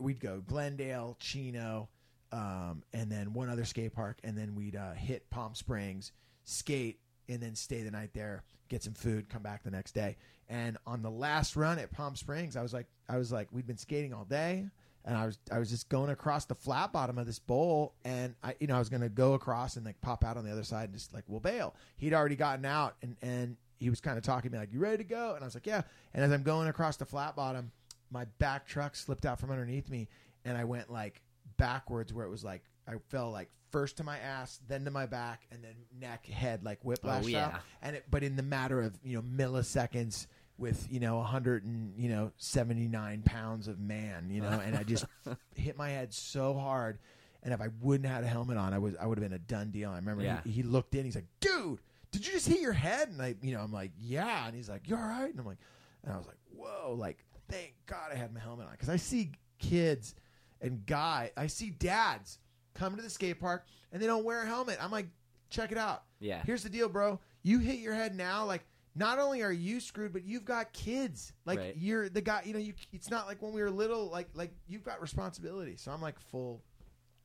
We'd go Glendale, Chino, um, and then one other skate park, and then we'd uh, hit Palm Springs, skate and then stay the night there, get some food, come back the next day. And on the last run at Palm Springs, I was like, I was like, we'd been skating all day, and I was I was just going across the flat bottom of this bowl, and I you know I was gonna go across and like pop out on the other side and just like we'll bail. He'd already gotten out, and and he was kind of talking to me like, "You ready to go?" And I was like, "Yeah." And as I'm going across the flat bottom, my back truck slipped out from underneath me, and I went like backwards where it was like I fell like first to my ass, then to my back, and then neck, head, like whiplash Oh, yeah. And it, but in the matter of you know milliseconds, with you know 100 and you know 79 pounds of man, you know, and I just hit my head so hard. And if I wouldn't have had a helmet on, I was I would have been a done deal. I remember Yeah. he, he looked in, he's like, "Dude, did you just hit your head?" And I, you know, I'm like, "Yeah," and he's like, "You all right?" And I'm like, and I was like, "Whoa!" Like, thank God I had my helmet on because I see kids and guy, I see dads come to the skate park and they don't wear a helmet. I'm like, check it out. Yeah. Here's the deal, bro. You hit your head now, like. Not only are you screwed, but you've got kids. Like Right. you're the guy. You know, you. It's not like when we were little. Like like you've got responsibility. So I'm like full.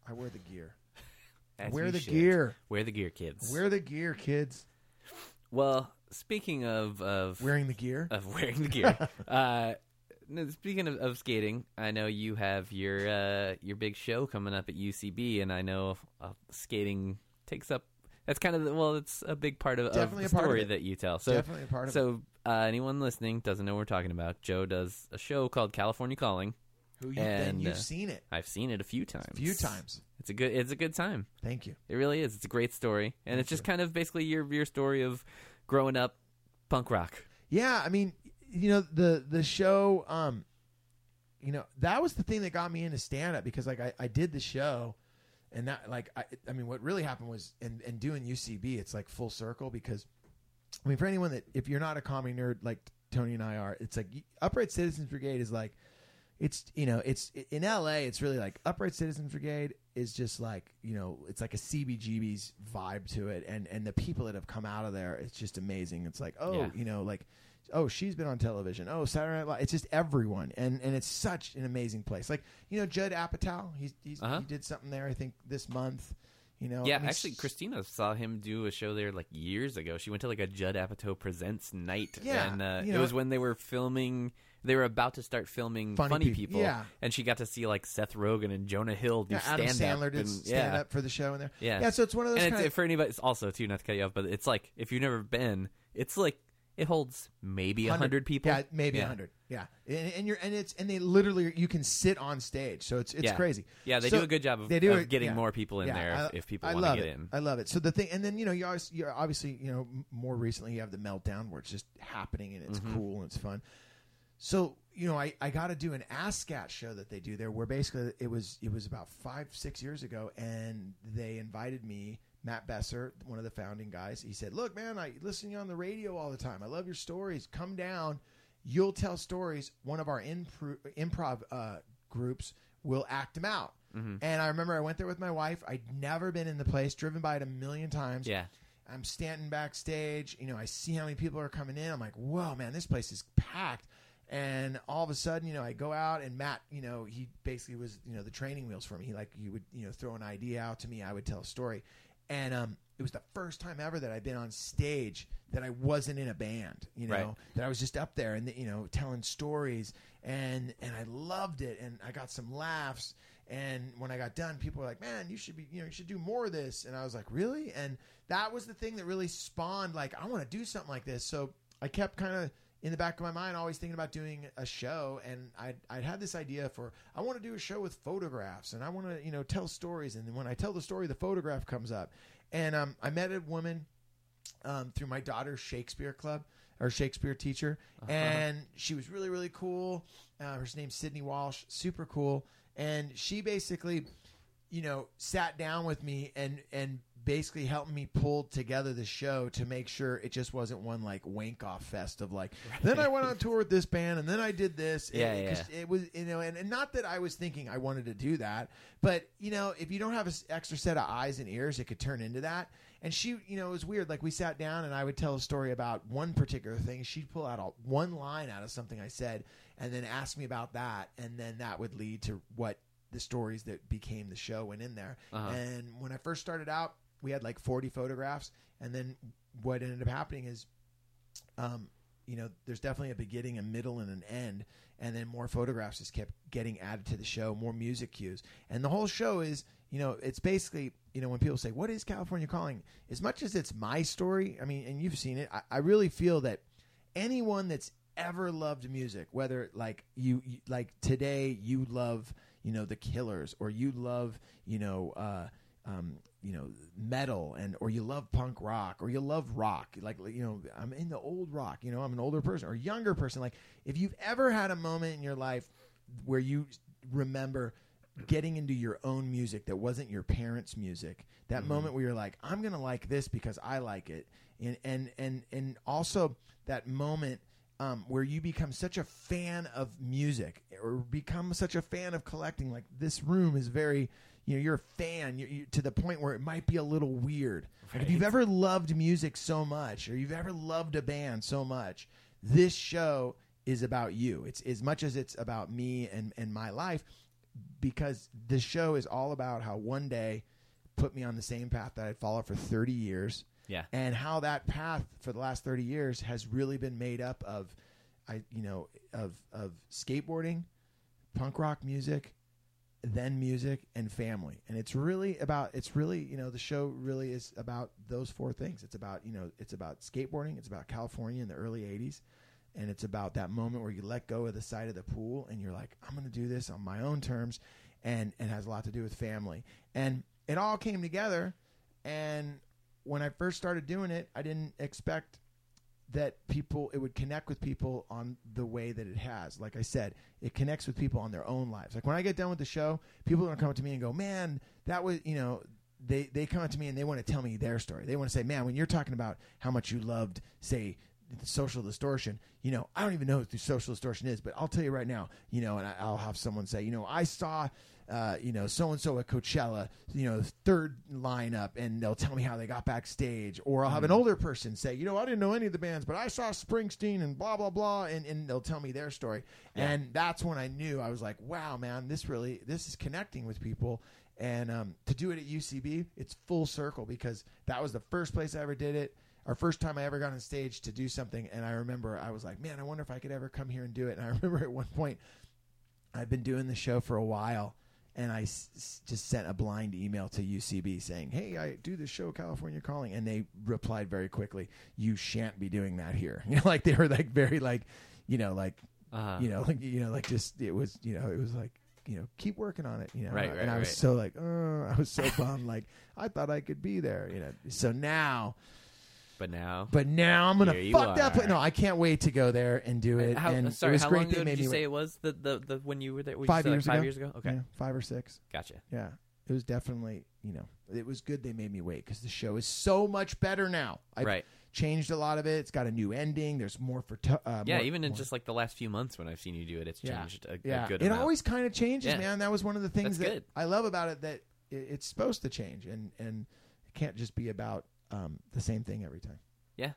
I wear the gear. Wear the should. gear. Wear the gear, kids. Wear the gear, kids. well, speaking of of Wearing the gear. of wearing the gear. uh, speaking of, of skating, I know you have your uh, your big show coming up at UCB, and I know uh, skating takes up. That's kind of the, well, it's a big part of, of Definitely the a part of story it. that you tell. So Definitely a part of so uh, anyone listening doesn't know what we're talking about. Joe does a show called California Calling. Who you, and, you've uh, seen it I've seen it a few times. a few times. It's a good. It's a good time. Thank you. It really is. It's a great story, and it's just kind of basically your your story of growing up punk rock. Yeah, I mean, you know, the the show, um, you know, that was the thing that got me into stand up because like I, I did the show and that like I, I mean what really happened was and and doing UCB it's like full circle because I mean for anyone that if you're not a comedy nerd like Tony and I are it's like Upright Citizens Brigade is like it's you know it's in LA it's really like Upright Citizens Brigade is just like you know it's like a CBGB's vibe to it and and the people that have come out of there it's just amazing it's like oh Yeah. you know like oh she's been on television oh Saturday Night Live it's just everyone and and it's such an amazing place like you know Judd Apatow he's, he's Uh-huh. he did something there I think this month you know Yeah, I mean, actually, Christina saw him do a show there like years ago. She went to like a Judd Apatow presents night, Yeah, and uh, you it was when they were filming. They were about to start filming Funny Funny, Peop- People, yeah. and she got to see like Seth Rogen and Jonah Hill do yeah, Adam stand Sandler up. did and, stand yeah. up for the show in there Yeah. yeah so it's one of those and it's, for anybody, it's also too not to cut you off, but it's like if you've never been, it's like it holds maybe a hundred people. Yeah, maybe a Yeah. hundred. Yeah, and, and you're and it's and they literally you can sit on stage, so it's it's Yeah. crazy. Yeah, they So do a good job of, they do of it- getting yeah. more people in there I- if, people want to get it. in. I love it. So the thing, and then you know you always you're obviously you know more recently you have the meltdown where it's just happening and it's Mm-hmm. cool and it's fun. So you know I, I got to do an ASSSSCAT show that they do there where basically it was it was about five six years ago and they invited me Matt Besser one of the founding guys he said look man I listen to you on the radio all the time I love your stories come down you'll tell stories one of our impro- improv uh, groups will act them out Mm-hmm. and I remember I went there with my wife I'd never been in the place driven by it a million times Yeah, I'm standing backstage. You know, I see how many people are coming in. I'm like, whoa, man, this place is packed. And all of a sudden, you know, I go out and Matt, you know, he basically was, you know, the training wheels for me. He like, he would, you know, throw an idea out to me. I would tell a story. And um, it was the first time ever that I'd been on stage that I wasn't in a band, you know, Right. that I was just up there and, you know, telling stories. And, and I loved it. And I got some laughs. And when I got done, people were like, "Man, you should be, you know, you should do more of this." And I was like, "Really?" And that was the thing that really spawned, like, I want to do something like this. So I kept kind of in the back of my mind, always thinking about doing a show. And I'd, I'd had this idea for, I want to do a show with photographs, and I want to, you know, tell stories. And then when I tell the story, the photograph comes up. And um, I met a woman um, through my daughter's Shakespeare club or Shakespeare teacher, and she was really really cool. Uh, her name's Sydney Walsh, super cool, and she basically, you know, sat down with me and and basically helped me pull together the show to make sure it just wasn't one like wank off fest of like. Then I went on tour with this band, and then I did this. Yeah, It- yeah. it was you know, and, and not that I was thinking I wanted to do that, but you know, if you don't have an extra set of eyes and ears, it could turn into that. And she, you know, it was weird. Like we sat down and I would tell a story about one particular thing. She'd pull out a, one line out of something I said, and then ask me about that, and then that would lead to what the stories that became the show went in there. Uh-huh. And when I first started out, we had like 40 photographs, and then what ended up happening is, um, you know, there's definitely a beginning, a middle, and an end, and then more photographs just kept getting added to the show, more music cues, and the whole show is, you know, it's basically, you know, when people say, "What is California calling?" As much as it's my story, I mean, and you've seen it, I, I really feel that anyone that's ever loved music, whether like you, you like today, you love, you know, the Killers, or you love, you know, uh, um, you know, metal, and or you love punk rock, or you love rock, like you know, I'm in the old rock, you know, I'm an older person or younger person. Like if you've ever had a moment in your life where you remember getting into your own music that wasn't your parents' music. That moment where you're like, I'm gonna like this because I like it, and and and and also that moment um, where you become such a fan of music or become such a fan of collecting. Like this room is very, you know, you're a fan you're, you to the point where it might be a little weird. Like if you've ever loved music so much, or you've ever loved a band so much, this show is about you. It's as much as it's about me and and my life because the show is all about how one day put me on the same path that I'd followed for 30 years Yeah. and how that path for the last 30 years has really been made up of I you know of of skateboarding, punk rock music, then music and family. And it's really about it's really, you know, the show really is about those four things. It's about, you know, it's about skateboarding, it's about California in the early 80s, and it's about that moment where you let go of the side of the pool and you're like, I'm going to do this on my own terms and it has a lot to do with family. And it all came together and when I first started doing it, I didn't expect that people it would connect with people on the way that it has. Like I said, it connects with people on their own lives. Like when I get done with the show, people are gonna come up to me and go, "Man, that was you know." They they come up to me and they want to tell me their story. They want to say, "Man, when you're talking about how much you loved, say." The social distortion you know i don't even know what the social distortion is but i'll tell you right now you know and I, i'll have someone say you know i saw uh, you know, so and so at Coachella, you know, third lineup, and they'll tell me how they got backstage. Or I'll have an older person say, you know, I didn't know any of the bands, but I saw Springsteen and blah blah blah, and, and they'll tell me their story. And that's when I knew I was like, wow, man, this really this is connecting with people. And um, to do it at UCB, it's full circle because that was the first place I ever did it. Our first time I ever got on stage to do something, and I remember I was like, man, I wonder if I could ever come here and do it. And I remember at one point, I've been doing the show for a while, and I s- just sent a blind email to UCB saying, "Hey, I do this show, California Calling," and they replied very quickly, "You shan't be doing that here." You know, like they were like very like, you know, like, Uh-huh. you know, like you know, like just it was, you know, it was like. You know, keep working on it. You know, Right, and right, I was right. so like, oh, I was so bummed. Like, I thought I could be there. You know, so now, But now, but now I'm gonna Here you fuck that. Place. No, I can't wait to go there and do it. how, and sorry, it was how great. long they ago made did you me say it was the, the, the when you were there? Would Five say, years like five ago. years ago. Okay, Yeah, five or six. gotcha. Yeah, it was definitely you know it was good they made me wait because the show is so much better now. I Right. changed a lot of it. It's got a new ending. There's more for uh, Yeah, more- even in more- just like the last few months when I've seen you do it, it's Yeah. changed a, a good it amount. always kind of changes, Yeah. man. That was one of the things That's that good. I love about it that it, it's supposed to change and and it can't just be about um, the same thing every time. Yeah.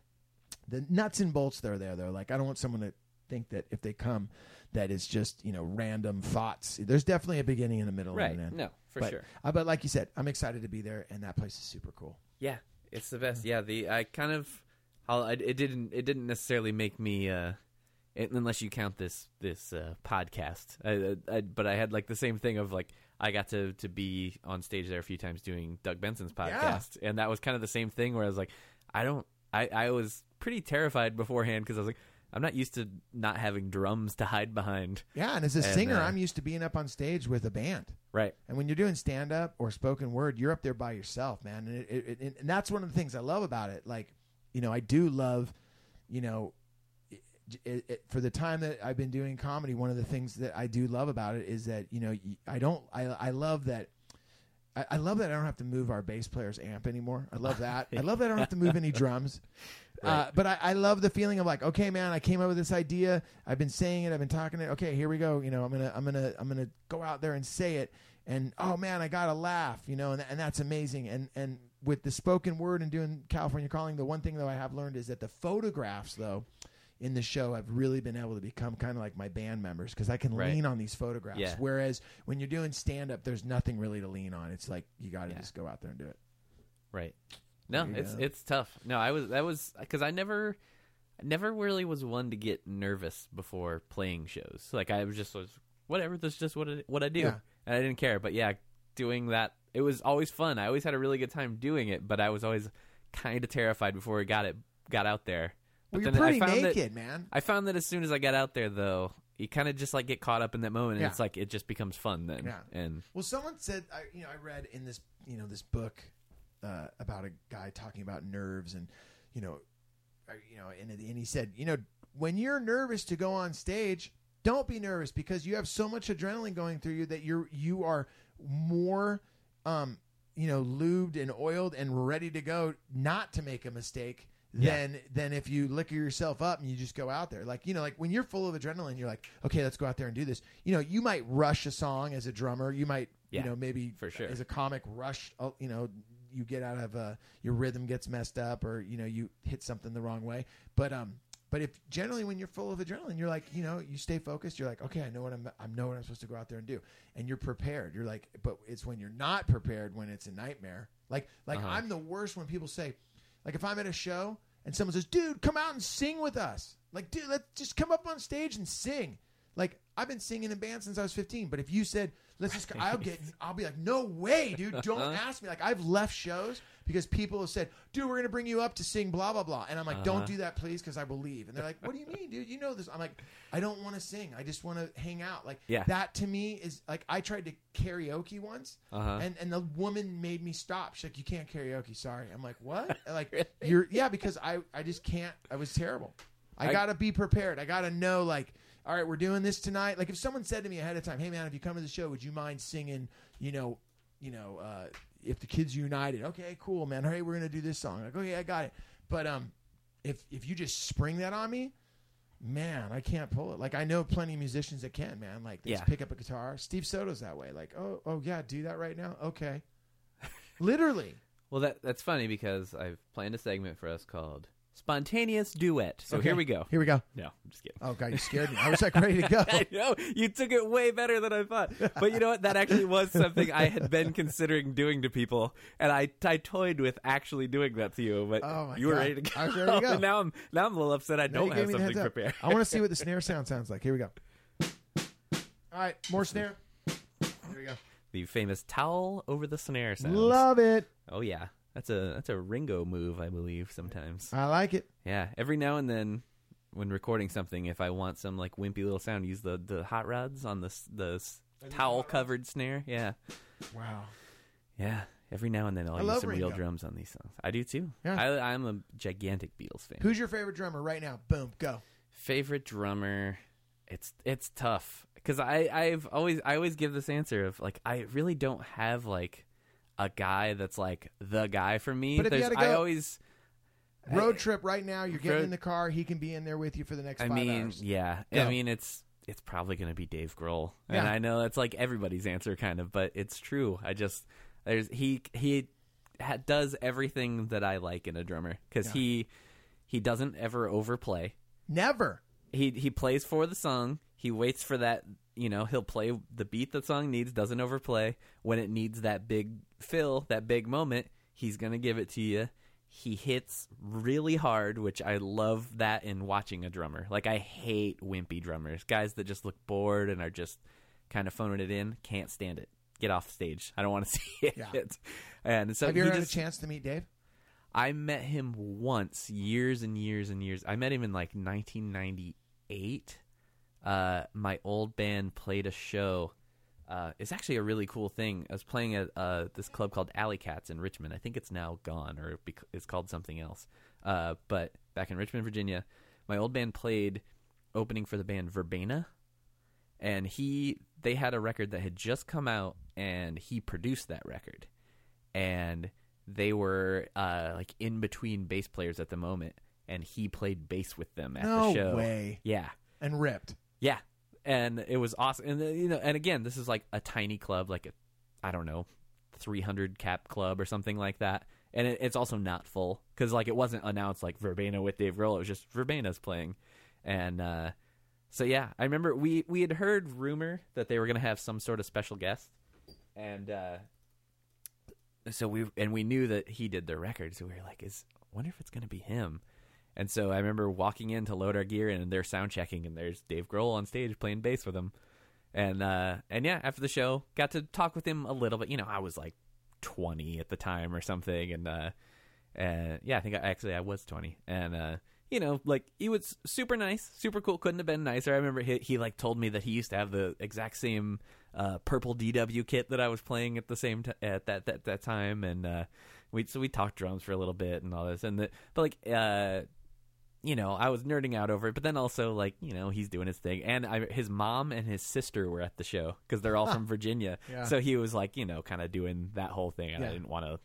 the nuts and bolts that are there though. Like I don't want someone to think that if they come that it's just you know random thoughts. There's definitely a beginning and a middle right. and an end. No, for but, sure. uh, but like you said, I'm excited to be there, and that place is super cool. Yeah, it's the best. Yeah, the I kind of, I'll, I, it didn't it didn't necessarily make me, uh, unless you count this this uh, podcast. I, I, but I had like the same thing of like I got to to be on stage there a few times doing Doug Benson's podcast, and that was kind of the same thing where I was like, I don't, I I was pretty terrified beforehand because I was like, I'm not used to not having drums to hide behind. Yeah, and as a And, singer, uh, I'm used to being up on stage with a band. Right. And when you're doing stand up or spoken word, you're up there by yourself, man. And, it, it, it, and that's one of the things I love about it. Like, you know, I do love, you know, it, it, for the time that I've been doing comedy, one of the things that I do love about it is that, you know, I don't, I, I love that. I, I love that I don't have to move our bass player's amp anymore. I love that. I love that I don't have to move any drums. Uh, but I, I love the feeling of like, okay, man, I came up with this idea. I've been saying it. I've been talking it. Okay, here we go. You know, I'm gonna, I'm gonna, I'm gonna go out there and say it. And oh man, I got a laugh. You know, and, and that's amazing. And and with the spoken word and doing California Calling, the one thing though I have learned is that the photographs though in the show have really been able to become kind of like my band members because I can Right. lean on these photographs. Yeah. Whereas when you're doing stand up, there's nothing really to lean on. It's like you got to Yeah. just go out there and do it. Right. No, There you it's go. it's tough. No, I was that was because I never, I never really was one to get nervous before playing shows. Like I was just was whatever. That's just what I, what I do, Yeah. and I didn't care. But yeah, doing that, it was always fun. I always had a really good time doing it, but I was always kind of terrified before we got it got out there. Well, But you're then I pretty found that- naked, man. I found that as soon as I got out there, though, you kind of just like get caught up in that moment, and Yeah. it's like it just becomes fun then. Yeah. And Well, someone said, I, you know, I read in this, you know, this book uh, about a guy talking about nerves, and you know, I- you know, and, and he said, you know, when you're nervous to go on stage, don't be nervous because you have so much adrenaline going through you that you're you are more, um, you know, lubed and oiled and ready to go, not to make a mistake. Yeah. Than than if you liquor yourself up and you just go out there. Like you know like when you're full of adrenaline you're like okay let's go out there and do this. You know you might rush a song as a drummer. You might Yeah, you know maybe for sure. as a comic rush uh, you know you get out of uh, your rhythm gets messed up or you know you hit something the wrong way. But um but if generally when you're full of adrenaline you're like you know you stay focused you're like okay i know what i'm i know what i'm supposed to go out there and do. And you're prepared. You're like but it's when you're not prepared when it's a nightmare. Like like Uh-huh. i'm the worst when people say like if i'm at a show and someone says dude come out and sing with us. Like dude let's just come up on stage and sing. Like I've been singing in bands since I was 15, but if you said let's just, I'll get, I'll be like, no way, dude, don't uh-huh. ask me. Like I've left shows because people have said, dude, we're gonna bring you up to sing blah blah blah, and I'm like, don't Uh-huh. do that, please, because I will leave. And they're like, what do you mean, dude? You know this? I'm like, I don't want to sing. I just want to hang out. Like Yeah. that to me is like I tried to karaoke once, Uh-huh. and and the woman made me stop. She's like, you can't karaoke. Sorry. I'm like, what? Like you're yeah, because I I just can't. I was terrible. I, I- gotta be prepared. I gotta know like, all right, we're doing this tonight. Like if someone said to me ahead of time, hey man, if you come to the show, would you mind singing? You know, you know, uh, if the kids united. Okay, cool, man. Hey, we're gonna do this song. Like okay, I got it. But um, if if you just spring that on me. Man, I can't pull it. Like I know plenty of musicians that can, man. Like they just pick up a guitar. Steve Soto's that way. Like, oh, oh yeah, do that right now. Okay, literally. well, that that's funny because I've planned a segment for us called "Spontaneous Duet." So Okay, here we go. Here we go. No, I'm just kidding. Oh god, you scared me. I was like ready to go. I know you took it way better than I thought, but you know what? That actually was something I had been considering doing to people, and I, I toyed with actually doing that to you. But Oh, my you were God. ready to go. I was ready to go. Now I'm now I'm a little upset. I No, you don't gave have me the something heads up. prepared. I want to see what the snare sound sounds like. Here we go. All right, more snare. Here we go. the famous towel over the snare sound. Love it. Oh yeah, that's a that's a Ringo move, I believe. Sometimes, I like it. yeah. Every now and then, when recording something, if I want some like wimpy little sound, use the the hot rods on the s- the s- towel covered snare. Yeah, Wow. yeah. Every now and then, I'll I use love some real Ringo. drums on these songs. I do too. Yeah. I, I'm a gigantic Beatles fan. Who's your favorite drummer right now? Boom, go. favorite drummer? It's it's tough because I I've always I always give this answer of like I really don't have like a guy that's like the guy for me. But if you There's, had to I go- always Road trip right now. You're getting Road- in the car. He can be in there with you for the next I five mean, hours. yeah. Go. I mean, it's it's probably going to be Dave Grohl, and Yeah. I know that's like everybody's answer, kind of, but it's true. I just there's he he ha- does everything that I like in a drummer because Yeah. he he doesn't ever overplay. Never. He he plays for the song. He waits for that. You know, he'll play the beat the song needs. Doesn't overplay when it needs that big fill, that big moment. He's gonna give it to you. He hits really hard, which I love that in watching a drummer. Like I hate wimpy drummers, guys that just look bored and are just kind of phoning it in. Can't stand it. Get off stage. I don't want to see it. Yeah. And so Have you ever just, had a chance to meet Dave? I met him once, years and years and years. I met him in like 1998. Uh, my old band played a show. Uh, it's actually a really cool thing. I was playing at uh, this club called Alley Katz in Richmond. I think it's now gone, or it's called something else. Uh, but back in Richmond, Virginia, my old band played opening for the band Verbena, and he they had a record that had just come out, and he produced that record, and they were uh, like in between bass players at the moment, and he played bass with them at No the show. way. Yeah, And ripped. Yeah, and it was awesome. And you know, and again, this is like a tiny club, like a I don't know, three hundred cap club or something like that. And it, it's also not full because like it wasn't announced like Verbena with Dave Grohl. It was just Verbena's playing, and uh, so yeah, I remember we we had heard rumor that they were gonna have some sort of special guest, and uh, so we and we knew that he did the record, so we were like, "Is wonder if it's gonna be him." And so I remember walking in to load our gear, and they're sound checking, and there's Dave Grohl on stage playing bass with them. And uh, and yeah, after the show, got to talk with him a little bit. You know, I was like 20 at the time or something, and uh, and yeah, I think I, actually I was 20, and uh, you know, like he was super nice, super cool. Couldn't have been nicer. I remember he, he like told me that he used to have the exact same uh, purple DW kit that I was playing at the same t- at that that that time, and uh, we so we talked drums for a little bit and all this, and the, but like uh, you know, I was nerding out over it, but then also like you know he's doing his thing, and I, his mom and his sister were at the show because they're all from Virginia, Yeah. so he was like you know kind of doing that whole thing, and I Yeah. didn't want to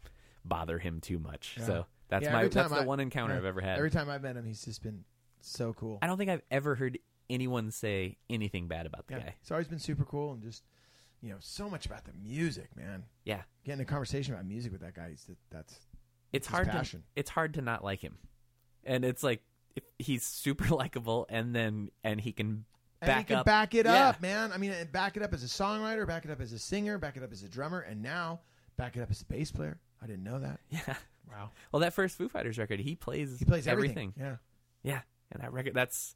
bother him too much, Yeah. so that's Yeah, my every that's time the I- one encounter I've ever had. Every time I've met him, he's just been so cool. I don't think I've ever heard anyone say anything bad about the Yeah, guy. he's always been super cool and just you know so much about the music, man. Yeah, Getting a conversation about music with that guy, is that's it's his hard passion. to it's hard to not like him, and it's like he's super likable, and then and he can and back he can up. back it Yeah. up, man. I mean, back it up as a songwriter, back it up as a singer, back it up as a drummer, and now back it up as a bass player. I didn't know that. Yeah. Wow, Well, that first Foo Fighters record, he plays he plays everything. everything. Yeah, Yeah, and that record that's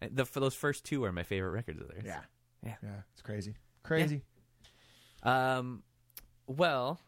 the for those first two are my favorite records of theirs. yeah, Yeah. yeah. It's crazy, crazy. Um, well,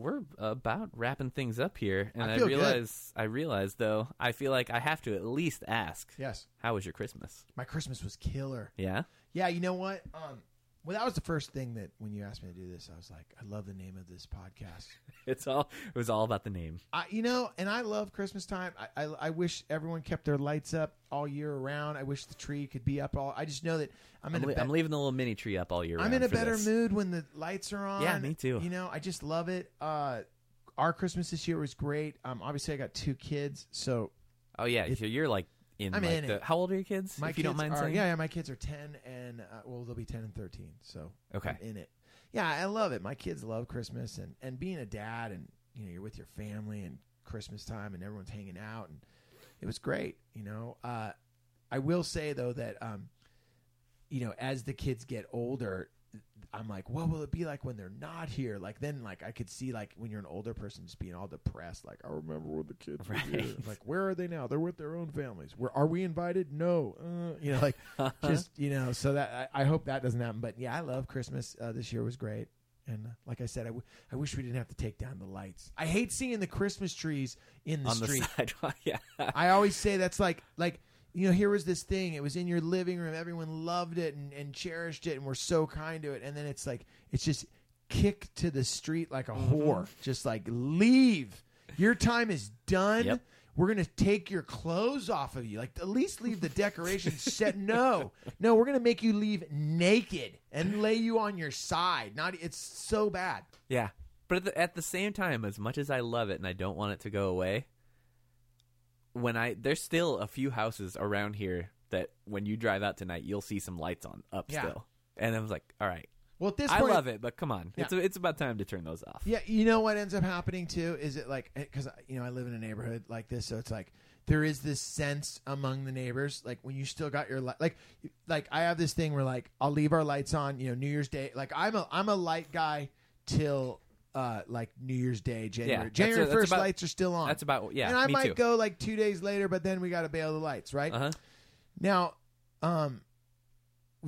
we're about wrapping things up here, and I I, feel good. realize I realize though I feel like I have to at least ask, Yes, how was your Christmas? my Christmas was killer. Yeah. Yeah, you know what? Um, well, that was the first thing that when you asked me to do this, I was like, I love the name of this podcast. It's all it was all about the name. I, you know, and I love Christmas time. I, I, I wish everyone kept their lights up all year around. I wish the tree could be up all. I just know that I'm, I'm, in a be- I'm leaving the little mini tree up all year I'm in a better this. mood when the lights are on. Yeah, me too. You know, I just love it. Uh, our Christmas this year was great. Um, obviously, I got two kids, so Oh yeah, It- you're like in I'm like in the it. how old are your kids? my if kids you don't mind are saying. yeah, yeah, my kids are ten and uh, well, they'll be ten and thirteen. So Okay. I'm in it. Yeah, I love it. My kids love Christmas and and being a dad and you know you're with your family and Christmas time and everyone's hanging out and it was great. You know, uh, I will say though that um, you know as the kids get older. I'm like, what will it be like when they're not here? Like then, like I could see, like when you're an older person, just being all depressed. Like I remember when the kids were here. Like where are they now? They're with their own families. Where are we invited? No. Uh, you know, like just you know so that I, I hope that doesn't happen but yeah i love christmas uh, this year was great and uh, like i said I, w- I wish we didn't have to take down the lights i hate seeing the christmas trees in the on the street sidewalk. Yeah. i always say that's like like you know here was this thing it was in your living room everyone loved it and, and cherished it and were so kind to it and then it's like it's just kicked to the street like a Mm-hmm. whore just like leave your time is done Yep. we're gonna take your clothes off of you. Like at least leave the decorations set. No, no, we're gonna make you leave naked and lay you on your side. Not it's so bad. Yeah. But at the, at the same time, as much as I love it and I don't want it to go away, when I there's still a few houses around here that when you drive out tonight, you'll see some lights on up Yeah. still. And I was like, all right, Well, at this I point, love it, but come on, it's Yeah. it's about time to turn those off. Yeah, you know what ends up happening too is it like eh, because you know I live in a neighborhood like this, so it's like there is this sense among the neighbors like when you still got your light like like I have this thing where like I'll leave our lights on you know New Year's Day like I'm a I'm a light guy till uh like New Year's Day January that's January a- that's first about- lights are still on That's about yeah. and I me might too. go like two days later but then we got to bail the lights right Uh huh. now, um,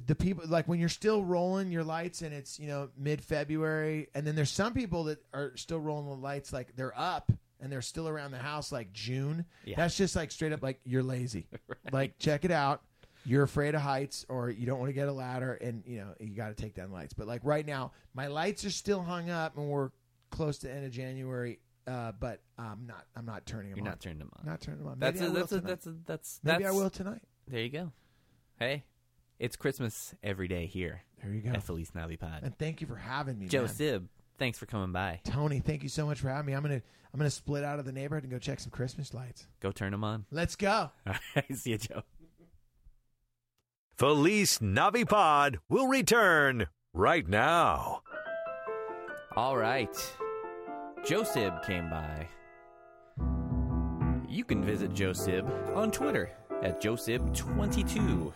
the people like when you're still rolling your lights and it's you know mid February, and then there's some people that are still rolling the lights like they're up and they're still around the house like June. Yeah. That's just like straight up like you're lazy. Like check it out. You're afraid of heights, or you don't want to get a ladder, and you know you got to take down lights. But like right now, my lights are still hung up, and we're close to end of January. Uh, but I'm not. I'm not turning them You're on. not turning them on. Not turning them on. that's Maybe a, I will that's a, that's a, that's Maybe that's I will tonight. There you go. Hey, it's Christmas every day here There you go. at Feliz Navipod. And thank you for having me, Joe man. Sib, thanks for coming by. Tony, thank you so much for having me. I'm gonna I'm gonna split out of the neighborhood and go check some Christmas lights. Go turn them on. Let's go. All right, see you, Joe. Feliz Navipod will return right now. All right. Joe Sib came by. You can visit Joe Sib on Twitter at JoeSib22.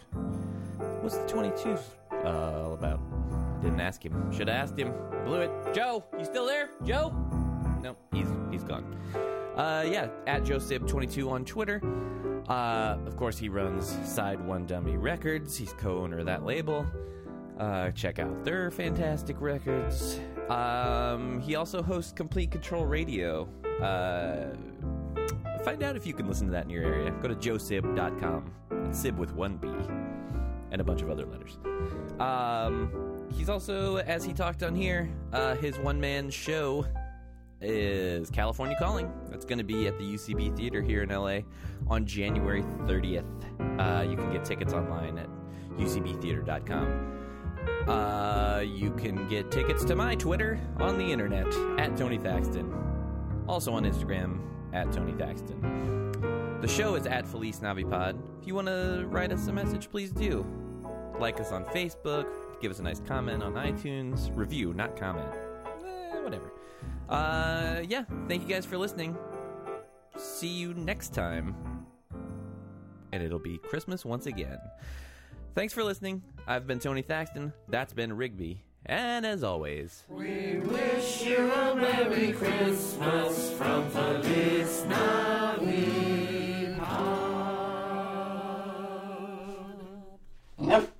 What's the 22 uh, all about? didn't ask him. Should have asked him. Blew it. Joe, you still there? Joe? No, he's he's gone. Uh, yeah, at JoeSib22 on Twitter. Uh, of course, he runs SideOneDummy Records. He's co-owner of that label. Uh, check out their fantastic records. Um, he also hosts Complete Control Radio. Uh, find out if you can listen to that in your area. Go to joesib.com. It's Sib with one B and a bunch of other letters. Um, he's also, as he talked on here, uh, his one man show is California Calling. That's going to be at the UCB Theater here in LA on January 30th. Uh, you can get tickets online at ucbtheater.com. Uh, you can get tickets to my Twitter on the internet at Tony Thaxton. Also on Instagram at Tony Thaxton. The show is at Feliz Navipod. If you want to write us a message, please do. Like us on Facebook, give us a nice comment on iTunes, review, not comment. Eh, whatever uh, yeah, thank you guys for listening. See you next time. And it'll be Christmas once again. Thanks for listening. I've been Tony Thaxton. That's been Rigby. And as always, we wish you a Merry Christmas from Feliz Navipod. Yep.